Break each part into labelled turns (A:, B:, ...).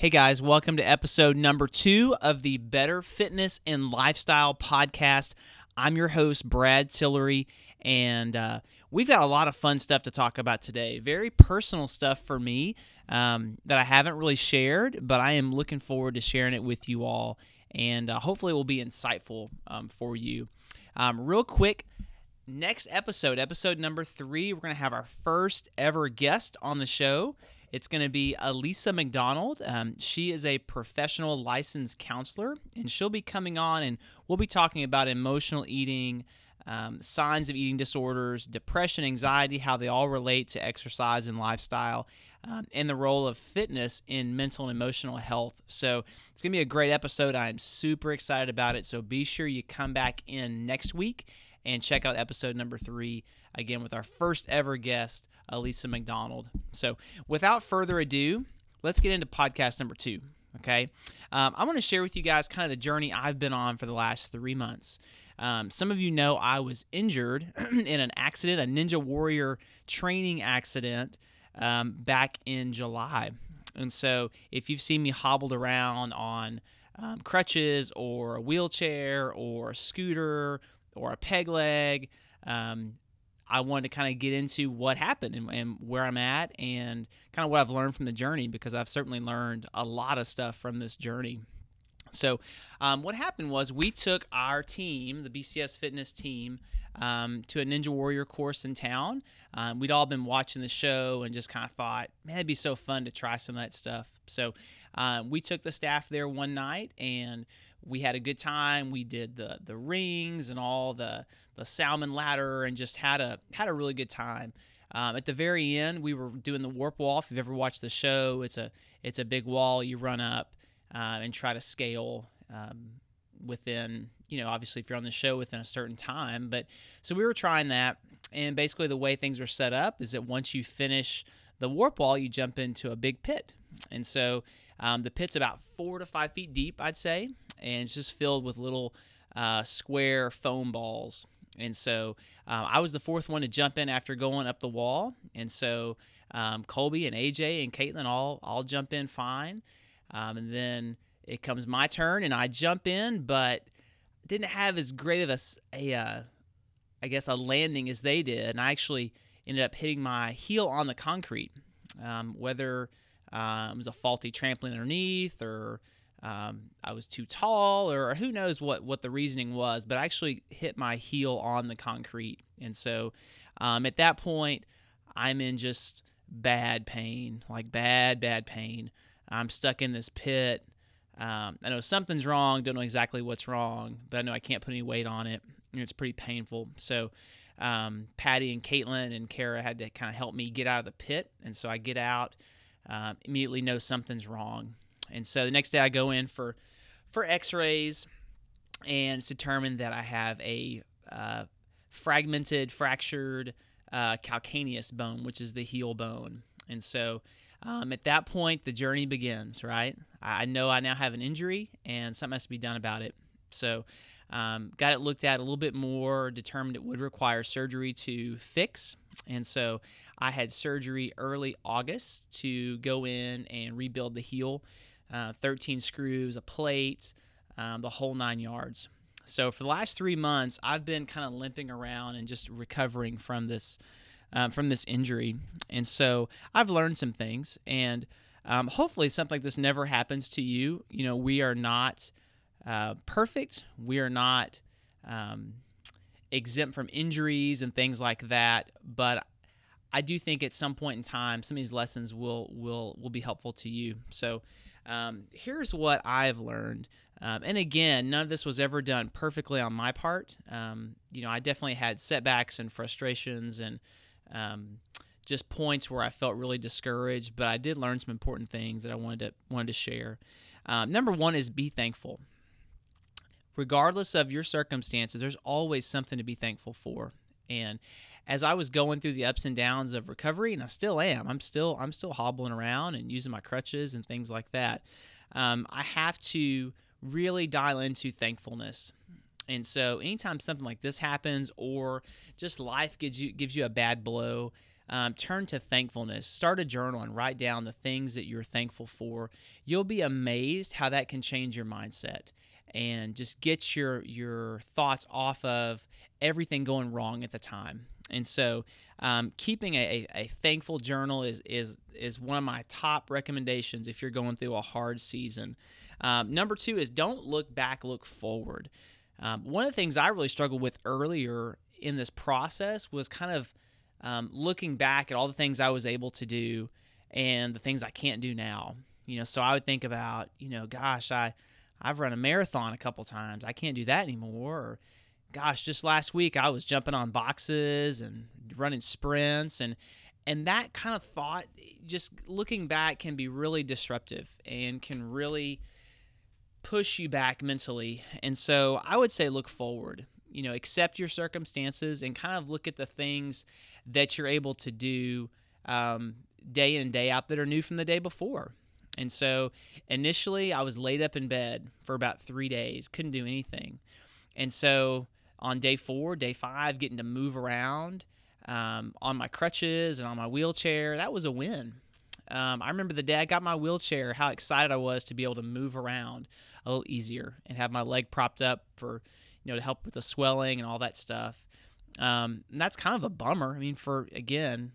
A: Hey guys, welcome to episode number two of the Better Fitness and Lifestyle podcast. I'm your host, Brad Tillery, and uh, we've got a lot of fun stuff to talk about today. Very personal stuff for me um, that I haven't really shared, but I am looking forward to sharing it with you all, and uh, hopefully, it will be insightful um, for you. Um, real quick, next episode, episode number three, we're going to have our first ever guest on the show. It's going to be Elisa McDonald. Um, she is a professional licensed counselor, and she'll be coming on, and we'll be talking about emotional eating, um, signs of eating disorders, depression, anxiety, how they all relate to exercise and lifestyle, um, and the role of fitness in mental and emotional health. So it's going to be a great episode. I'm super excited about it. So be sure you come back in next week and check out episode number three again with our first ever guest. Elisa McDonald. So, without further ado, let's get into podcast number two. Okay. Um, I want to share with you guys kind of the journey I've been on for the last three months. Um, some of you know I was injured in an accident, a Ninja Warrior training accident um, back in July. And so, if you've seen me hobbled around on um, crutches or a wheelchair or a scooter or a peg leg, um, I wanted to kind of get into what happened and, and, where I'm at and kind of what I've learned from the journey because I've certainly learned a lot of stuff from this journey. So, um, what happened was we took our team, the BCS Fitness team, um, to a Ninja Warrior course in town. Um, we'd all been watching the show and just kind of thought, man, it'd be so fun to try some of that stuff. So, um, we took the staff there one night and we had a good time. We did the the rings and all the the salmon ladder and just had a had a really good time. Um, at the very end, we were doing the warp wall. If you've ever watched the show, it's a it's a big wall you run up uh, and try to scale um, within you know obviously if you're on the show within a certain time. But so we were trying that, and basically the way things are set up is that once you finish the warp wall, you jump into a big pit, and so um, the pit's about four to five feet deep, I'd say, and it's just filled with little uh, square foam balls. And so uh, I was the fourth one to jump in after going up the wall. And so um, Colby and AJ and Caitlin all all jump in fine. Um, and then it comes my turn, and I jump in, but didn't have as great of a, a uh, I guess, a landing as they did. And I actually ended up hitting my heel on the concrete. Um, whether um, it was a faulty trampoline underneath, or um, I was too tall, or who knows what what the reasoning was. But I actually hit my heel on the concrete, and so um, at that point, I'm in just bad pain, like bad bad pain. I'm stuck in this pit. Um, I know something's wrong. Don't know exactly what's wrong, but I know I can't put any weight on it, and it's pretty painful. So. Um, Patty and Caitlin and Kara had to kind of help me get out of the pit, and so I get out, um, immediately know something's wrong. And so the next day I go in for for X-rays, and it's determined that I have a uh, fragmented, fractured uh, calcaneus bone, which is the heel bone. And so um, at that point, the journey begins. Right? I know I now have an injury, and something has to be done about it. So. Um, got it looked at a little bit more, determined it would require surgery to fix. And so I had surgery early August to go in and rebuild the heel, uh, 13 screws, a plate, um, the whole nine yards. So for the last three months, I've been kind of limping around and just recovering from this um, from this injury. And so I've learned some things, and um, hopefully something like this never happens to you. You know, we are not uh, perfect. We are not um, exempt from injuries and things like that. But I do think at some point in time, some of these lessons will will will be helpful to you. So um, here's what I've learned. Um, and again, none of this was ever done perfectly on my part. Um, you know, I definitely had setbacks and frustrations and um, just points where I felt really discouraged. But I did learn some important things that I wanted to wanted to share. Um, number one is be thankful. Regardless of your circumstances, there's always something to be thankful for. And as I was going through the ups and downs of recovery, and I still am. I'm still I'm still hobbling around and using my crutches and things like that. Um, I have to really dial into thankfulness. And so, anytime something like this happens, or just life gives you gives you a bad blow, um, turn to thankfulness. Start a journal and write down the things that you're thankful for. You'll be amazed how that can change your mindset and just get your your thoughts off of everything going wrong at the time. And so, um, keeping a, a, thankful journal is is is one of my top recommendations if you're going through a hard season. Um, number two is don't look back, look forward. Um, one of the things I really struggled with earlier in this process was kind of um, looking back at all the things I was able to do and the things I can't do now. You know, so I would think about, you know, gosh, I I've run a marathon a couple times. I can't do that anymore. Or, gosh, just last week I was jumping on boxes and running sprints and and that kind of thought just looking back can be really disruptive and can really push you back mentally. And so I would say look forward. You know, accept your circumstances and kind of look at the things that you're able to do um, day in and day out that are new from the day before. And so initially, I was laid up in bed for about three days, couldn't do anything. And so on day four, day five, getting to move around um, on my crutches and on my wheelchair, that was a win. Um, I remember the day I got my wheelchair, how excited I was to be able to move around a little easier and have my leg propped up for, you know, to help with the swelling and all that stuff. Um, and that's kind of a bummer. I mean, for again,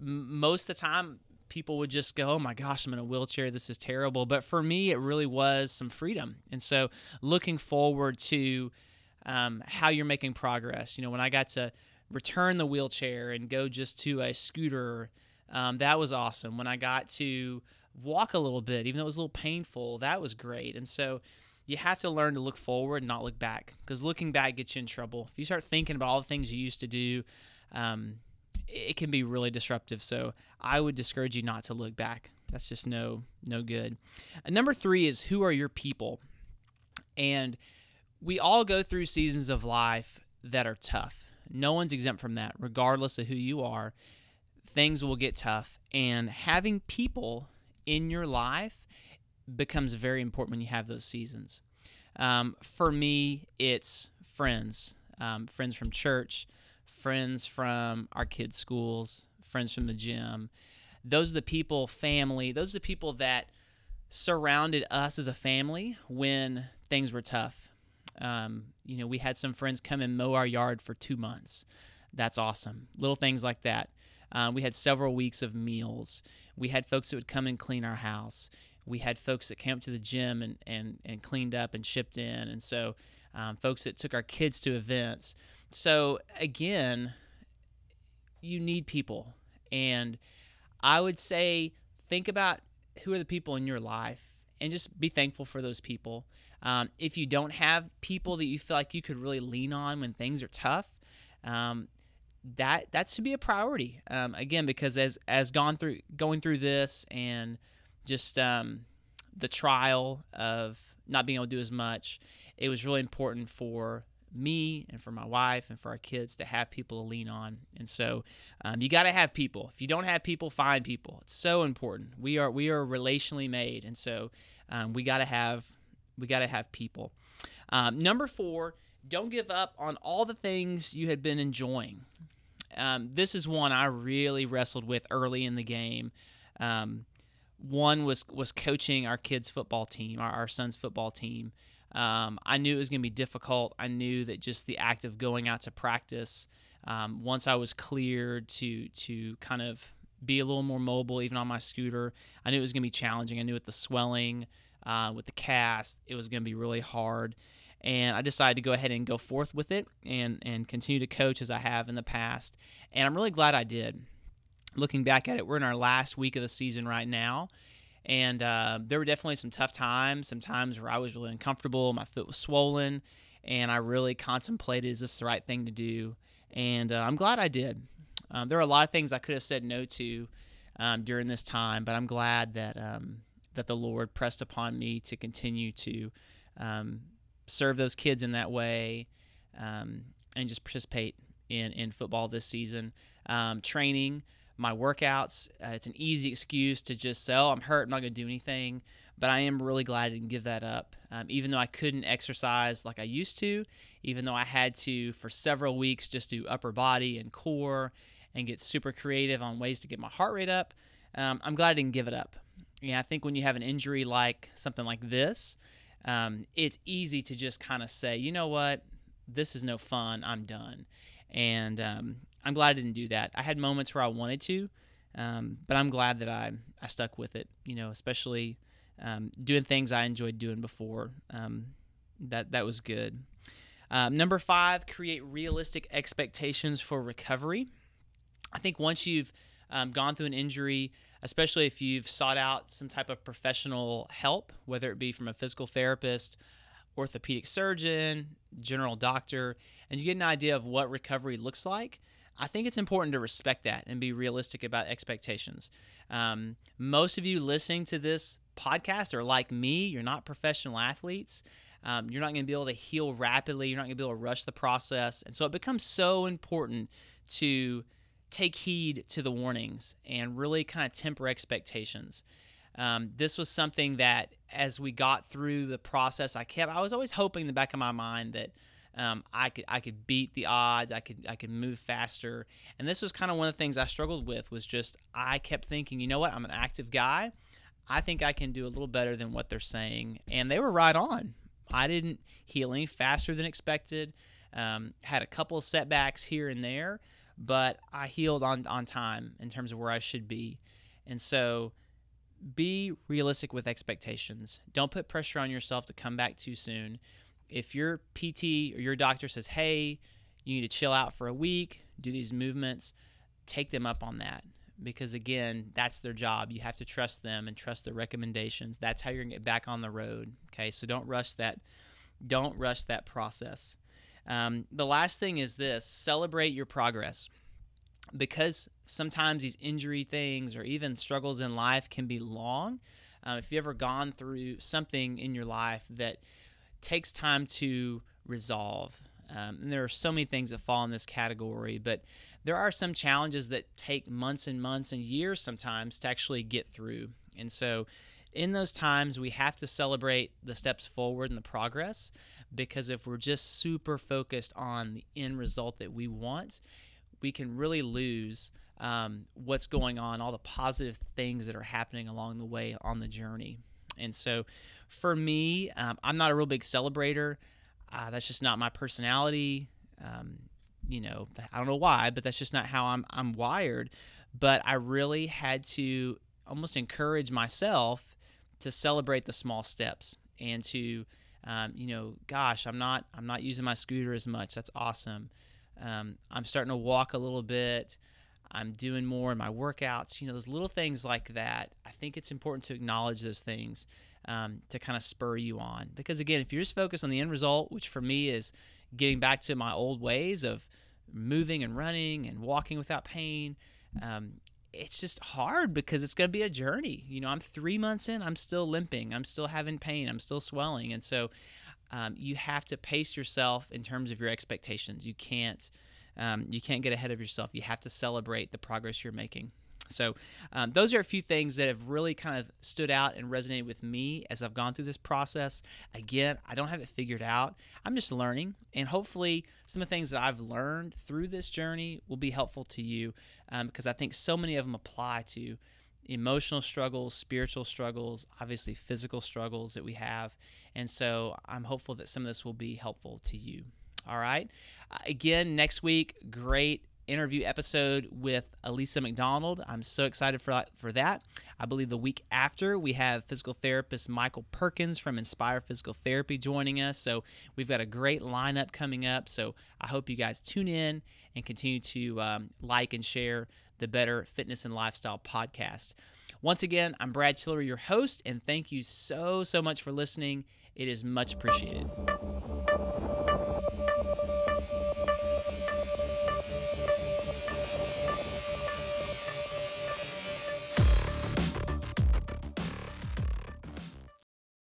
A: m- most of the time people would just go, "Oh my gosh, I'm in a wheelchair. This is terrible." But for me, it really was some freedom. And so, looking forward to um, how you're making progress. You know, when I got to return the wheelchair and go just to a scooter, um, that was awesome. When I got to walk a little bit, even though it was a little painful, that was great. And so you have to learn to look forward and not look back because looking back gets you in trouble. If you start thinking about all the things you used to do, um, it can be really disruptive. So I would discourage you not to look back. That's just no no good. Uh, number three is who are your people, and we all go through seasons of life that are tough. No one's exempt from that, regardless of who you are. Things will get tough, and having people in your life becomes very important when you have those seasons. Um, for me, it's friends, um, friends from church, friends from our kids' schools, friends from the gym. Those are the people, family, those are the people that surrounded us as a family when things were tough. Um, you know, we had some friends come and mow our yard for two months. That's awesome. Little things like that. Uh, we had several weeks of meals. We had folks that would come and clean our house. We had folks that came up to the gym and, and, and cleaned up and shipped in. And so, um, folks that took our kids to events. So, again, you need people. And I would say, think about who are the people in your life and just be thankful for those people. Um, if you don't have people that you feel like you could really lean on when things are tough, um, that that should be a priority. Um, again, because as as gone through going through this and just um, the trial of not being able to do as much, it was really important for me and for my wife and for our kids to have people to lean on. And so um, you got to have people. If you don't have people, find people. It's so important. We are we are relationally made, and so um, we got to have we got to have people. Um, number four, don't give up on all the things you had been enjoying. Um, this is one I really wrestled with early in the game. Um, one was was coaching our kids' football team, our, our son's football team. Um, I knew it was going to be difficult. I knew that just the act of going out to practice, um, once I was cleared to to kind of be a little more mobile, even on my scooter, I knew it was going to be challenging. I knew with the swelling, uh, with the cast, it was going to be really hard. And I decided to go ahead and go forth with it and and continue to coach as I have in the past. And I'm really glad I did. Looking back at it, we're in our last week of the season right now and uh, there were definitely some tough times, some times where I was really uncomfortable, my foot was swollen, and I really contemplated is this the right thing to do? And uh, I'm glad I did. Um, there are a lot of things I could have said no to um, during this time, but I'm glad that um, that the Lord pressed upon me to continue to um, serve those kids in that way um, and just participate in in football this season. Um, training my workouts. Uh, it's an easy excuse to just say, oh, I'm hurt, I'm not going to do anything. But I am really glad I didn't give that up. Um, even though I couldn't exercise like I used to, even though I had to for several weeks just do upper body and core and get super creative on ways to get my heart rate up. Um, I'm glad I didn't give it up. Yeah, I think when you have an injury like something like this, um, it's easy to just kind of say, you know what, this is no fun. I'm done. And um, I'm glad I didn't do that. I had moments where I wanted to, um, but I'm glad that I I stuck with it. You know, especially um, doing things I enjoyed doing before. Um, that that was good. Um, number five, create realistic expectations for recovery. I think once you've gone through an injury, especially if you've sought out some type of professional help, whether it be from a physical therapist, orthopedic surgeon, general doctor, and you get an idea of what recovery looks like, I think it's important to respect that and be realistic about expectations. Um, most of you listening to this podcast are like me, you're not professional athletes. Um, you're not going to be able to heal rapidly. You're not going to be able to rush the process. And so it becomes so important to take heed to the warnings and really kind of temper expectations. Um, this was something that, as we got through the process, I kept. I was always hoping in the back of my mind that um, I could I could beat the odds. I could I could move faster. And this was kind of one of the things I struggled with. Was just I kept thinking, you know what? I'm an active guy. I think I can do a little better than what they're saying. And they were right on. I didn't heal any faster than expected. Um, had a couple of setbacks here and there, but I healed on on time in terms of where I should be. And so be realistic with expectations. Don't put pressure on yourself to come back too soon. If your PT or your doctor says, "Hey, you need to chill out for a week, do these movements," take them up on that because again, that's their job. You have to trust them and trust their recommendations. That's how you're going to get back on the road. Okay? So don't rush that don't rush that process. Um, the last thing is this celebrate your progress because sometimes these injury things or even struggles in life can be long. Uh, if you've ever gone through something in your life that takes time to resolve, um, and there are so many things that fall in this category, but there are some challenges that take months and months and years sometimes to actually get through. And so, in those times, we have to celebrate the steps forward and the progress because if we're just super focused on the end result that we want, we can really lose um, what's going on, all the positive things that are happening along the way on the journey. And so, for me, um, I'm not a real big celebrator. Uh, that's just not my personality. Um, you know, I don't know why, but that's just not how I'm I'm wired. But I really had to almost encourage myself to celebrate the small steps and to um, you know, gosh, I'm not I'm not using my scooter as much. That's awesome. Um, I'm starting to walk a little bit. I'm doing more in my workouts. You know, those little things like that. I think it's important to acknowledge those things um, to kind of spur you on. Because again, if you're just focused on the end result, which for me is getting back to my old ways of moving and running and walking without pain, um, it's just hard because it's going to be a journey. You know, I'm three months in, I'm still limping, I'm still having pain, I'm still swelling. And so um, you have to pace yourself in terms of your expectations. You can't. Um, you can't get ahead of yourself. You have to celebrate the progress you're making. So, um, those are a few things that have really kind of stood out and resonated with me as I've gone through this process. Again, I don't have it figured out. I'm just learning, and hopefully, some of the things that I've learned through this journey will be helpful to you um, because I think so many of them apply to emotional struggles, spiritual struggles, obviously, physical struggles that we have. And so, I'm hopeful that some of this will be helpful to you. All right. Uh, again, next week, great interview episode with Elisa McDonald. I'm so excited for for that. I believe the week after we have physical therapist Michael Perkins from Inspire Physical Therapy joining us. So we've got a great lineup coming up. So I hope you guys tune in and continue to um, like and share the Better Fitness and Lifestyle podcast. Once again, I'm Brad Tillery, your host, and thank you so so much for listening. It is much appreciated.